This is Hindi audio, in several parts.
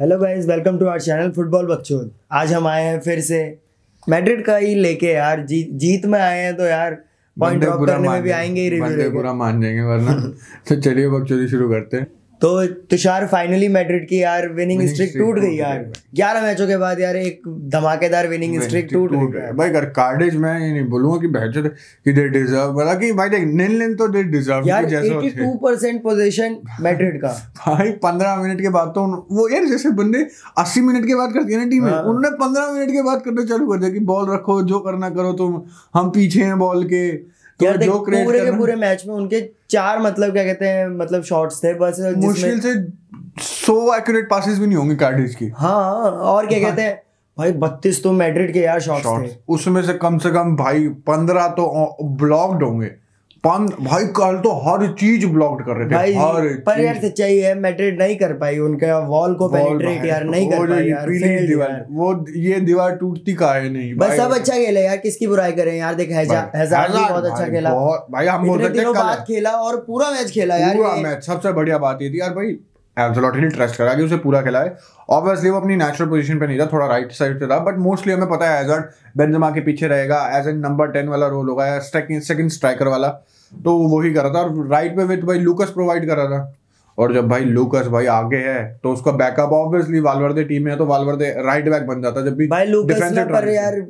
Hello guys welcome to our channel football बच्चों आज हम आए हैं फिर से मैड्रिड का ही लेके यार जी, जीत में आए हैं तो यार पॉइंट ड्रॉप करने में भी आएँगे ही रिव्यू पूरा मान जाएँगे वरना। तो चलिए बकचोदी शुरू करते हैं। तो तुषार फाइनली मैड्रिड की यार विनिंग स्ट्रिक टूट गई यार। 11 मैचों के बाद यार एक धमाकेदार विनिंग स्ट्रिक टूट गई। भाई अगर कार्डेज मैं ये नहीं बोलूँगा कि बहचोद कि दे डिजर्व मतलब कि भाई देख निल निल तो दे डिजर्व यार जैसे होते 82% पोजीशन मैड्रिड का भाई पंद्रह मिनट के बाद तो वो यार जैसे बंदे अस्सी मिनट के बाद करती है ना टीम हाँ। उन्होंने पंद्रह मिनट के बाद करना चालू कर दिया कि बॉल रखो जो करना करो तुम हम पीछे हैं बॉल के तो यार जो पूरे के पूरे मैच में उनके चार मतलब क्या कहते हैं मतलब शॉट्स थे बस मुश्किल से सो एक्यूरेट पासिस भी नहीं होंगे कार्डिज की। हाँ और क्या कहते हैं भाई बत्तीस तो मैड्रिड के यार शॉट्स थे। उसमें से कम से कम भाई पंद्रह तो ब्लॉक्ड होंगे। पन, भाई कल तो हर चीज़ ब्लॉक्ड कर रहे थे भाई हर पर यार सच्चाई है मैड्रिड नहीं कर पाई उनके वॉल को पेनिट्रेट यार नहीं कर पाई यार दीवार वो ये दीवार टूटती का है नहीं बस सब अच्छा खेला यार किसकी बुराई करें यार देख हैजा भाई, हैजार्ड भी बहुत अच्छा खेला। भाई हम बोल सकते हैं कल बाद खेला और पूरा मैच खेला यार पूरा मैच सबसे बढ़िया बात ये थी यार भाई एब्सोल्युटली ने ट्रस्ट करा कि उसे पूरा खेला है। ऑब्वियसली वो अपनी नेचुरल पोजीशन पे नहीं था थोड़ा राइट साइड पे था बट मोस्टली हमें पता है एजर्ड बेंजेमा के पीछे रहेगा एज एन नंबर टेन वाला रोल होगा सेकंड स्ट्राइकर वाला। तो वो वही कर रहा था और राइट पे विथ भाई लूकस प्रोवाइड कर रहा था। और जब भाई लूकस भाई आगे है तो उसका बैकअप ऑब्वियसली वालवर्दे टीम में है तो वालवर्दे राइट बैक बन जाता है जब भी भाई लूकस पर यार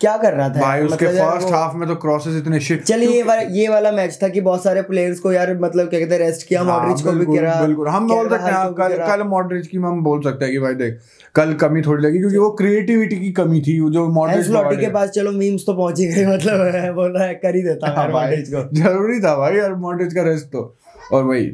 क्या कर रहा था? भाई? उसके मतलब फ़र्स्ट हाफ़ में तो क्रॉसेस इतने शिट चलिए ये वाला ये वाला मैच था कि बहुत सारे प्लेयर्स को यार मतलब क्या कहते हैं रेस्ट किया मॉड्रिच को भी गिरा बिल्कुल। हम बोल सकते हैं कल कल मॉडरिच की हम बोल सकते हैं कि भाई देख कल कमी थोड़ी लगी क्योंकि वो क्रिएटिविटी की कमी थी जो मॉडरिच एंसलोटी के पास चलो मीम्स तो पहुँच ही गए मतलब है, बोल रहा है कर ही देता हाँ है मॉड्रिच को। ज़रूरी था भाई यार मॉडरिच का रेस्ट तो। और भाई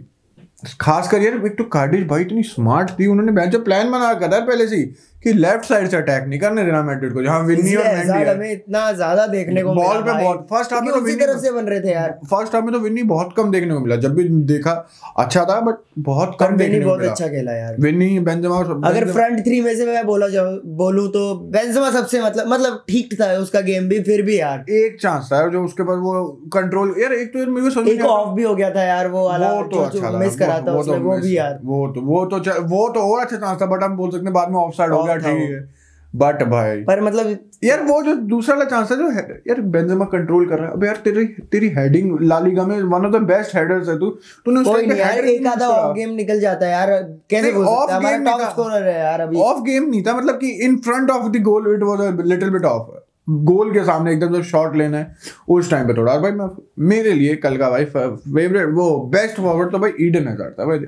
खास कर यार एक तो कार्डिश भाई इतनी स्मार्ट थी उन्होंने बेंच प्लान बना रखा था पहले से ही कि लेफ़्ट साइड से अटैक नहीं करने देना मैड्रिड को जहाँ विनी और मेंडी हमें इतना ज़्यादा देखने को बॉल पे बहुत- first half में तो विनी- तरफ़ से बन रहे थे यार। फ़र्स्ट हाफ़ में तो विनी बहुत कम देखने को मिला जब भी देखा अच्छा था बट बहुत कम देखने को बहुत अच्छा खेला यार। विनी बेंजेमा अगर फ्रंट थ्री में से मैं बोला जाऊँ बोलूँ तो बेंजेमा सबसे मतलब मतलब ठीक था उसका गेम भी फिर भी यार। एक चांस था जो उसके बाद वो कंट्रोल यार एक तो यार मेरे को समझ एक ऑफ़ भी हो गया था यार वो वाला वो तो अच्छा मिस करा था उसने तो वो भी यार। वो तो वो तो वो तो और अच्छा चांस था बट हम बोल सकते हैं बाद में ऑफ़ साइड हो गया। था ठीक है। बट भाई। पर मतलब यार वो जो दूसरा वाला चांस है जो है, यार बेंजेमा कंट्रोल कर रहा है। अब यार तेरी तेरी हेडिंग लालीगा में one of the best headers है तू। तूने उस कोई टाइम पे नहीं यार एक आधा ऑफ़ गेम निकल जाता है यार। कैसे बोल सकता है? हमारा टॉप स्कोरर है यार अभी। ऑफ़ गेम नहीं था मतलब कि in front of the goal it was a little bit of goal के सामने एकदम जब शॉट लेना है। उस टाइम पे थोड़ा और भाई मैं मेरे लिए कल का भाई फेवरेट वो बेस्ट फॉरवर्ड तो भाई ईडन हजार्ड था भाई।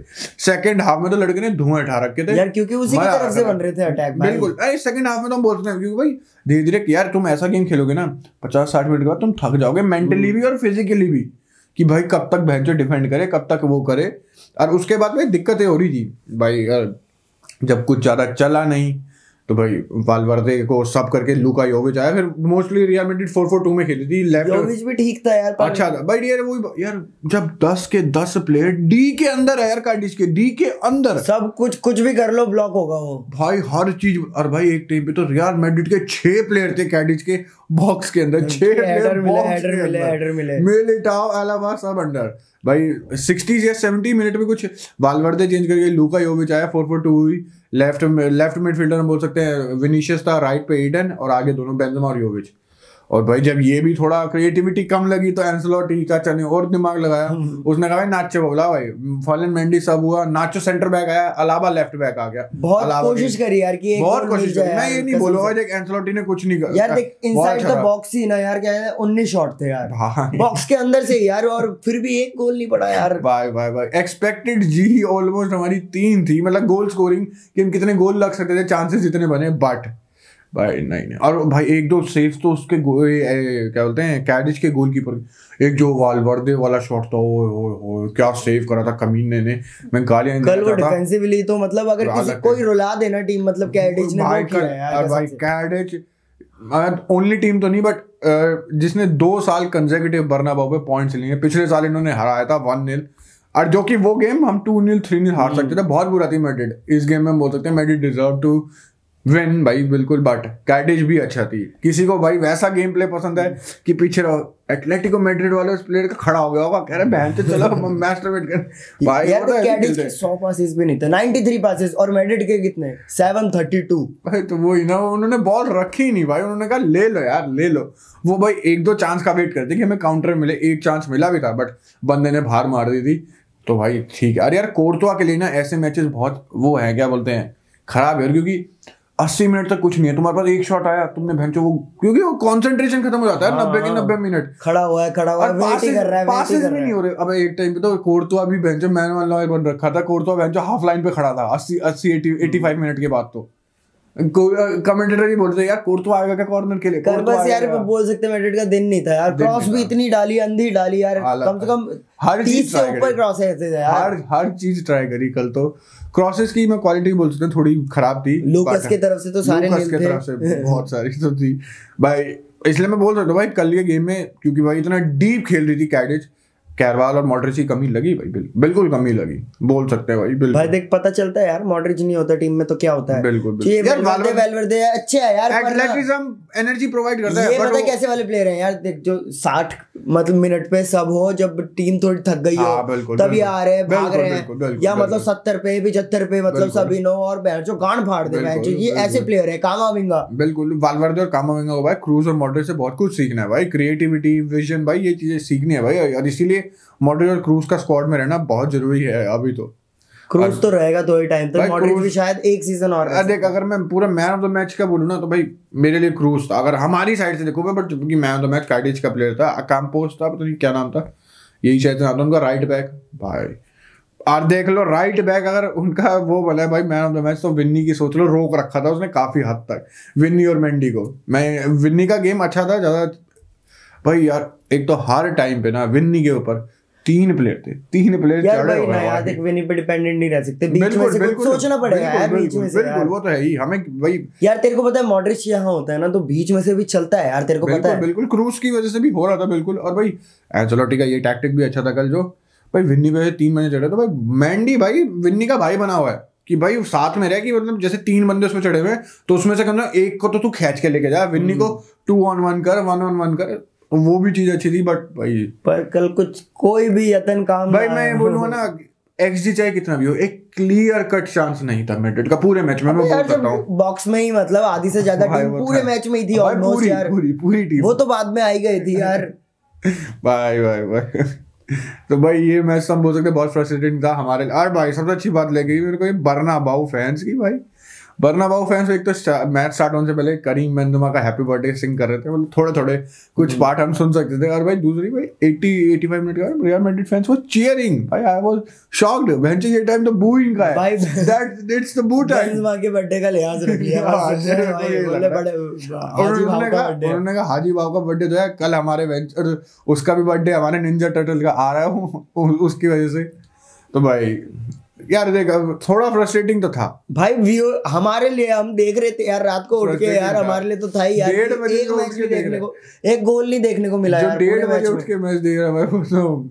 सेकंड हाफ़ में तो लड़के ने धुआँ उठा रखे थे। यार क्योंकि उसी की तरफ़ से बन रहे थे अटैक बिल्कुल। अरे सेकंड हाफ़ में तो हम बोलते हैं क्योंकि भाई धीरे धीरे यार तुम ऐसा गेम खेलोगे ना पचास साठ मिनट के बाद तुम थक जाओगे मेंटली भी और फिजिकली भी कि भाई कब तक भैंचो डिफेंड करे कब तक वो करे। और उसके बाद भाई दिक्कतें हो रही थी। भाई यार, जब कुछ ज़्यादा चला नहीं तो भाई वालवर्दे को सब करके लुका योविच आया फिर मोस्टली रियल मैड्रिड 4-4-2 में खेली थी लेफ़्ट योविच भी ठीक था यार अच्छा था। भाई यार वो यार जब 10 के 10 प्लेयर डी के अंदर है यार कार्डिश के डी के अंदर। सब कुछ कुछ भी कर लो ब्लॉक होगा वो। भाई हर चीज़ और भाई एक टाइम पे तो रियल मैड्रिड के छह प्लेयर थे कैडिज के बॉक्स के अंदर छह हेडर प्लेयर हेडर मिले हेडर मिले। मिलिटाओ अलावा सब अंडर भाई 60 या 70 मिनट में कुछ वालवर्दे चेंज करके लूका योविच आया 4-4-2 हुई। लेफ़्ट लेफ़्ट मिडफील्डर हम बोल सकते हैं विनीशियस था राइट पे ईडन और आगे दोनों बेंजमा और योविच और भाई जब ये भी थोड़ा क्रिएटिविटी कम लगी तो एंसलोटी का चने और दिमाग लगाया। उसने कहा भाई नाचो बोला भाई फॉलन मेंडी सब हुआ नाचो सेंटर बैक आया अलावा लेफ़्ट बैक आ गया। बहुत कोशिश करी यार कि बहुत कोशिश करी। मैं ये नहीं बोलूँगा देख एंसलोटी ने कुछ नहीं करा। यार देख इनसाइड द बॉक्स ही ना यार क्या है 19 शॉट थे यार। बॉक्स के अंदर से यार और फिर भी एक गोल नहीं पड़ा यार। भाई भाई भाई एक्सपेक्टेड जी ऑलमोस्ट हमारी तीन थी मतलब गोल स्कोरिंग कि हम कितने गोल लग सकते थे चांसेस जितने बने बट भाई नहीं नहीं और भाई एक दो सेव्स तो उसके ए, क्या बोलते हैं कैडिज के गोलकीपर एक जो वालवर्दे वाला शॉट था ओए ओए ओए क्या सेव करा था कमीने ने मैं गालियाँ कल वो डिफेंसिवली तो मतलब अगर किसी कोई रुला देना टीम मतलब कैडिज ने भाई किया यार भाई कैडिज ओनली टीम तो नहीं बट जिसने दो साल कंजेक्यूटिव बर्नाबाउ पे पॉइंट्स लिए पिछले साल इन्होंने हराया था वन नील और जो कि वो गेम हम टू नील थ्री नील हार सकते थे बहुत बुरा थी मैड्रिड इस गेम में हम बोल सकते हैं मैड्रिड डिजर्व टू विन भाई बिल्कुल बट कैटिज भी अच्छा थी। किसी को भाई वैसा गेम प्ले पसंद है कि पीछे रहो। एटलेटिको मैड्रिड वाले उस प्लेयर का खड़ा हो गया होगा कह रहे बहन से चलो मैच टर्मिनेट कर भाई यार तो तो कैडिज के 100 पासेस भी नहीं थे 93 पासेस और मैड्रिड के कितने? 732 भाई तो वो ही ना उन्होंने बॉल रखी ही नहीं भाई। उन्होंने कहा ले लो यार ले लो। वो भाई एक दो चांस का वेट करते कि हमें काउंटर मिले एक चांस मिला भी था बट बंदे ने बाहर मार दी थी। तो भाई ठीक है। अरे यार कोर्टवा के लिए ना ऐसे मैचेस बहुत वो है क्या बोलते हैं खराब है क्योंकि अस्सी मिनट तक कुछ नहीं है। तुम्हारे पास एक शॉट आया तुमने भैंचो वो क्योंकि वो कंसंट्रेशन खत्म हो जाता है हाँ, नब्बे के हाँ। नब्बे मिनट खड़ा हुआ है खड़ा हुआ है ही passes- कर रहा है ही भी नहीं हो। रहे। अब एक टाइम पे तो कोर्तुआ भी बेंच मैन वन बन रखा था कोर्तुआ बेंच हाफ़ लाइन पे खड़ा था 80 80 80 85 मिनट के बाद तो। कमेंटेटर ही बोलते यार कोर्टवा आएगा क्या कॉर्नर के लिए? कर कोर्टवा बस यार बोल सकते मैड्रिड का दिन नहीं था यार। क्रॉस भी इतनी डाली अंधी डाली यार। कम से कम हर चीज़ से ऊपर क्रॉस है थे यार। हर हर चीज़ ट्राई करी कल तो। क्रॉसेस की मैं क्वालिटी बोल सकता हूँ थोड़ी खराब थी लूकस की तरफ़ से तो सारे लूकस की तरफ़ से बहुत सारी तो थी। भाई इसलिए मैं बोल सकता हूँ भाई कल के गेम में क्योंकि भाई इतना डीप खेल रही थी कैडेज कैरवाल और मॉडरिच की कमी लगी भाई बिल- बिल्कुल कमी लगी। बोल सकते हैं भाई भाई देख पता चलता है यार मॉडरिच नहीं होता टीम में तो क्या होता है? बिल्कुल, बिल्कुल। यार, वेलवर्दे Valverde- वेलवर्दे अच्छे है यार एथलेटिज्म एनर्जी प्रोवाइड करता है ये पता कैसे वाले प्लेयर है यार देख जो साठ मतलब मिनट पे सब हो जब टीम थोड़ी थक गई हो हाँ, तब ये आ रहे हैं भाग रहे हैं। या मतलब सत्तर पे पिछहत्तर पे मतलब। सभी नो और बैठ जो गांड फाड़ दे मैच ये ऐसे प्लेयर है कामाविंगा बिल्कुल वालवर्दे और कामाविंगा को भाई क्रूज और मॉडरेट से बहुत कुछ सीखना है भाई क्रिएटिविटी विजन भाई ये चीज़ें सीखनी है भाई और इसीलिए मॉडरेट और क्रूज का स्क्वाड में रहना बहुत ज़रूरी है अभी तो। क्रूज तो रहेगा तो ही टाइम तक भाई, मॉडरिच भी शायद एक सीज़न और अरे देख अगर मैं पूरा मैन ऑफ़ द मैच का बोलूँ ना तो भाई मेरे लिए क्रूज था। अगर हमारी साइड से देखो मैं बट क्योंकि man of the match Cadiz का प्लेयर था अकाम्पोस था पता नहीं क्या नाम था यही शायद नाम था उनका राइट बैक भाई और देख लो राइट बैक अगर उनका वो बोला है भाई मैन ऑफ़ द मैच तो विन्नी की सोच लो रोक रखा था उसने काफ़ी हद तक विन्नी और मेंडी को। मैं विन्नी का गेम अच्छा था ज़्यादा भाई यार एक तो हर टाइम पे ना विन्नी के ऊपर तीन प्लेयर थे तीन प्लेयर यार चढ़े भाई ना यार देख विनी पे डिपेंडेंट नहीं रह सकते बीच में से कुछ सोचना पड़ेगा यार बीच में से बिल्कुल वो तो है ही हमें भाई यार तेरे को पता है मॉडरिच यहाँ होता है ना तो बीच में से भी चलता है यार तेरे को पता है। बिल्कुल क्रूज की वजह से भी हो रहा था बिल्कुल। और भाई एंचेलोटी का ये टैक्टिक भी अच्छा था कल जो भाई विन्नी पे तीन महीने चढ़े तो भाई मैंडी भाई विन्नी का भाई बना हुआ है कि भाई साथ में रह कि मतलब जैसे तीन बंदे उसमें चढ़े हुए तो उसमें से कम एक को तो तू खींच के लेके जा विन्नी को टू ऑन वन कर वन ऑन वन कर। वो भी चीज़ अच्छी थी बट भाई पर कल कुछ कोई भी यतन काम भाई मैं। बोलूँगा ना एक्सजी चाहे कितना भी हो एक क्लियर कट चांस नहीं था मैड्रिड का पूरे मैच में मैं बोल यार सकता हूँ जब बॉक्स में ही मतलब आधी से ज़्यादा टीम पूरे मैच में ही थी ऑलमोस्ट पूरी यार। पूरी पूरी टीम वो तो बाद में आई गई थी यार। भाई भाई भाई। तो भाई ये मैच तो हम बोल सकते बहुत फ्रस्ट्रेटिंग था हमारे और भाई सबसे अच्छी बात लगी मेरे को ये बरना बाऊ फैंस की भाई। बरना बाऊ फैंस एक तो मैच स्टार्ट होने से पहले करीम बेंजुमा का हैप्पी बर्थडे सिंग कर रहे थे। मतलब थोड़े थोड़े कुछ पार्ट हम सुन सकते थे। और भाई दूसरी भाई 80 85 मिनट का रियल मैड्रिड फैंस वो चीयरिंग भाई आई वाज शॉक्ड बेंच ये टाइम तो बूइंग का है। भाई, that it's the boo time Benzema के बर्थडे का लिहाज रख लिया। हाँ, उन्होंने कहा उन्होंने कहा हाजी बाबू का बर्थडे जो है। कल हमारे वेंच और उसका भी बर्थडे हमारे निंजा टर्टल का आ रहा है। उसकी वजह से। तो भाई यार देख थोड़ा फ्रस्ट्रेटिंग तो था। भाई व्यू हमारे लिए हम देख रहे थे यार रात को उठ के यार। हमारे लिए तो था ही यार। डेढ़ बजे एक मैच के देखने को एक गोल नहीं देखने को मिला यार डेढ़ बजे उठ के मैच देख रहा है तो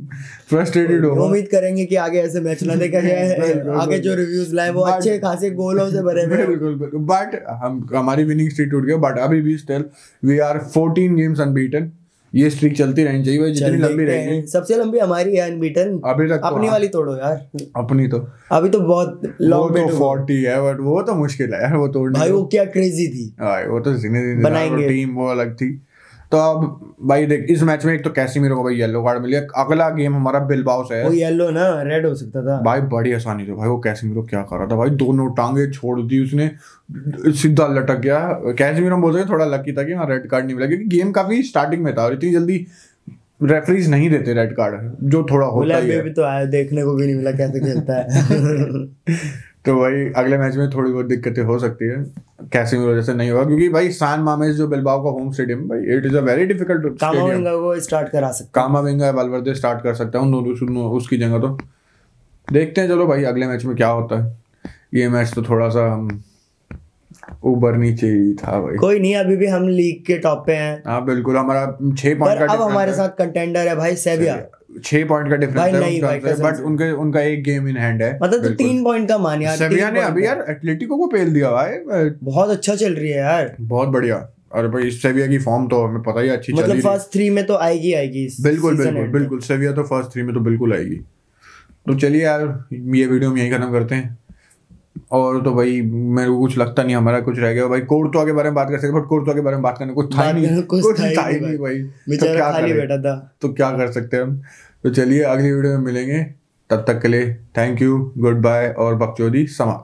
फ्रस्ट्रेटेड होगा उम्मीद करेंगे कि आगे ऐसे मैच ना देखा जाए। आगे जो रिव्यूज़ लाए वो अच्छे खासे गोलों से भरे हुए बिल्कुल बिल्कुल। बट हम हमारी विनिंग स्ट्रीक टूट गया बट अभी भी still we are 14 games unbeaten ये स्ट्रीक चलती रहनी चाहिए भाई जितनी लंबी रहेगी। सबसे लंबी हमारी है अनबीटन अभी तक तो अपनी हाँ, वाली तोड़ो यार। अपनी तो। अभी तो बहुत लॉन्ग तो 40 है बट वो तो मुश्किल है यार वो तोड़ने भाई वो क्या क्रेजी थी। भाई वो तो ज़िंदगी बनाएँगे। टीम वो अलग थी। तो अब भाई देख इस मैच में एक तो कैसीमीरो को भाई येलो कार्ड मिली। है अगला गेम हमारा बिलबाओ से वो येलो ना रेड हो सकता था। भाई बड़ी आसानी से भाई वो कैसीमीरो क्या कर रहा था? भाई दोनों टांगे छोड़ दी उसने सीधा लटक गया। कैसीमीरो बोल रहे थोड़ा लकी था कि हाँ रेड कार्ड नहीं मिला क्योंकि गेम काफ़ी स्टार्टिंग में था और इतनी जल्दी रेफरीज नहीं देते रेड कार्ड जो थोड़ा होता है। भी तो आया देखने को भी नहीं मिला कैसे खेलता है। तो भाई अगले मैच में थोड़ी बहुत दिक्कतें हो सकती है। कैसे वजह से नहीं होगा क्योंकि भाई सान मामेज जो बिलबाव का होम स्टेडियम भाई it is a very difficult वो कामाविंगा को स्टार्ट करा सकते कामा विंगा वालवर्दे स्टार्ट कर सकता हूँ उसकी जगह तो। देखते हैं चलो भाई अगले मैच में क्या होता है। ये मैच तो थोड़ा सा हम ऊपर नीचे ही था भाई। कोई नहीं अभी भी हम लीग के टॉप पे हैं। हाँ बिल्कुल हमारा छह पॉइंट का अब हमारे साथ कंटेंडर है भाई सेविया छह पॉइंट का डिफरेंस नहीं भाई, है बट उनके उनका एक गेम इन हैंड है मतलब तो तीन पॉइंट का मान यार सेविया ने अभी यार एटलेटिको को पेल दिया भाई। बहुत अच्छा चल रही है यार। बहुत बढ़िया। और भाई सेविया की फॉर्म तो हमें पता ही अच्छी मतलब ही है। फ़र्स्ट थ्री में तो आएगी आएगी बिल्कुल बिल्कुल बिल्कुल सेविया तो फ़र्स्ट थ्री में तो बिल्कुल आएगी। तो चलिए यार ये वीडियो हम यही खत्म करते हैं। और तो भाई मेरे को कुछ लगता नहीं हमारा कुछ रह गया। भाई कोर्टवा के बारे में बात कर सकते बट कोर्टवा के बारे में बात करने को कुछ था नहीं। कुछ था ही नहीं भाई। तो बेचारा क्या खाली? बैठा था। तो क्या कर सकते हैं हम? तो चलिए अगली वीडियो में मिलेंगे। तब तक के लिए थैंक यू गुड बाय और बकचोदी समाप्त।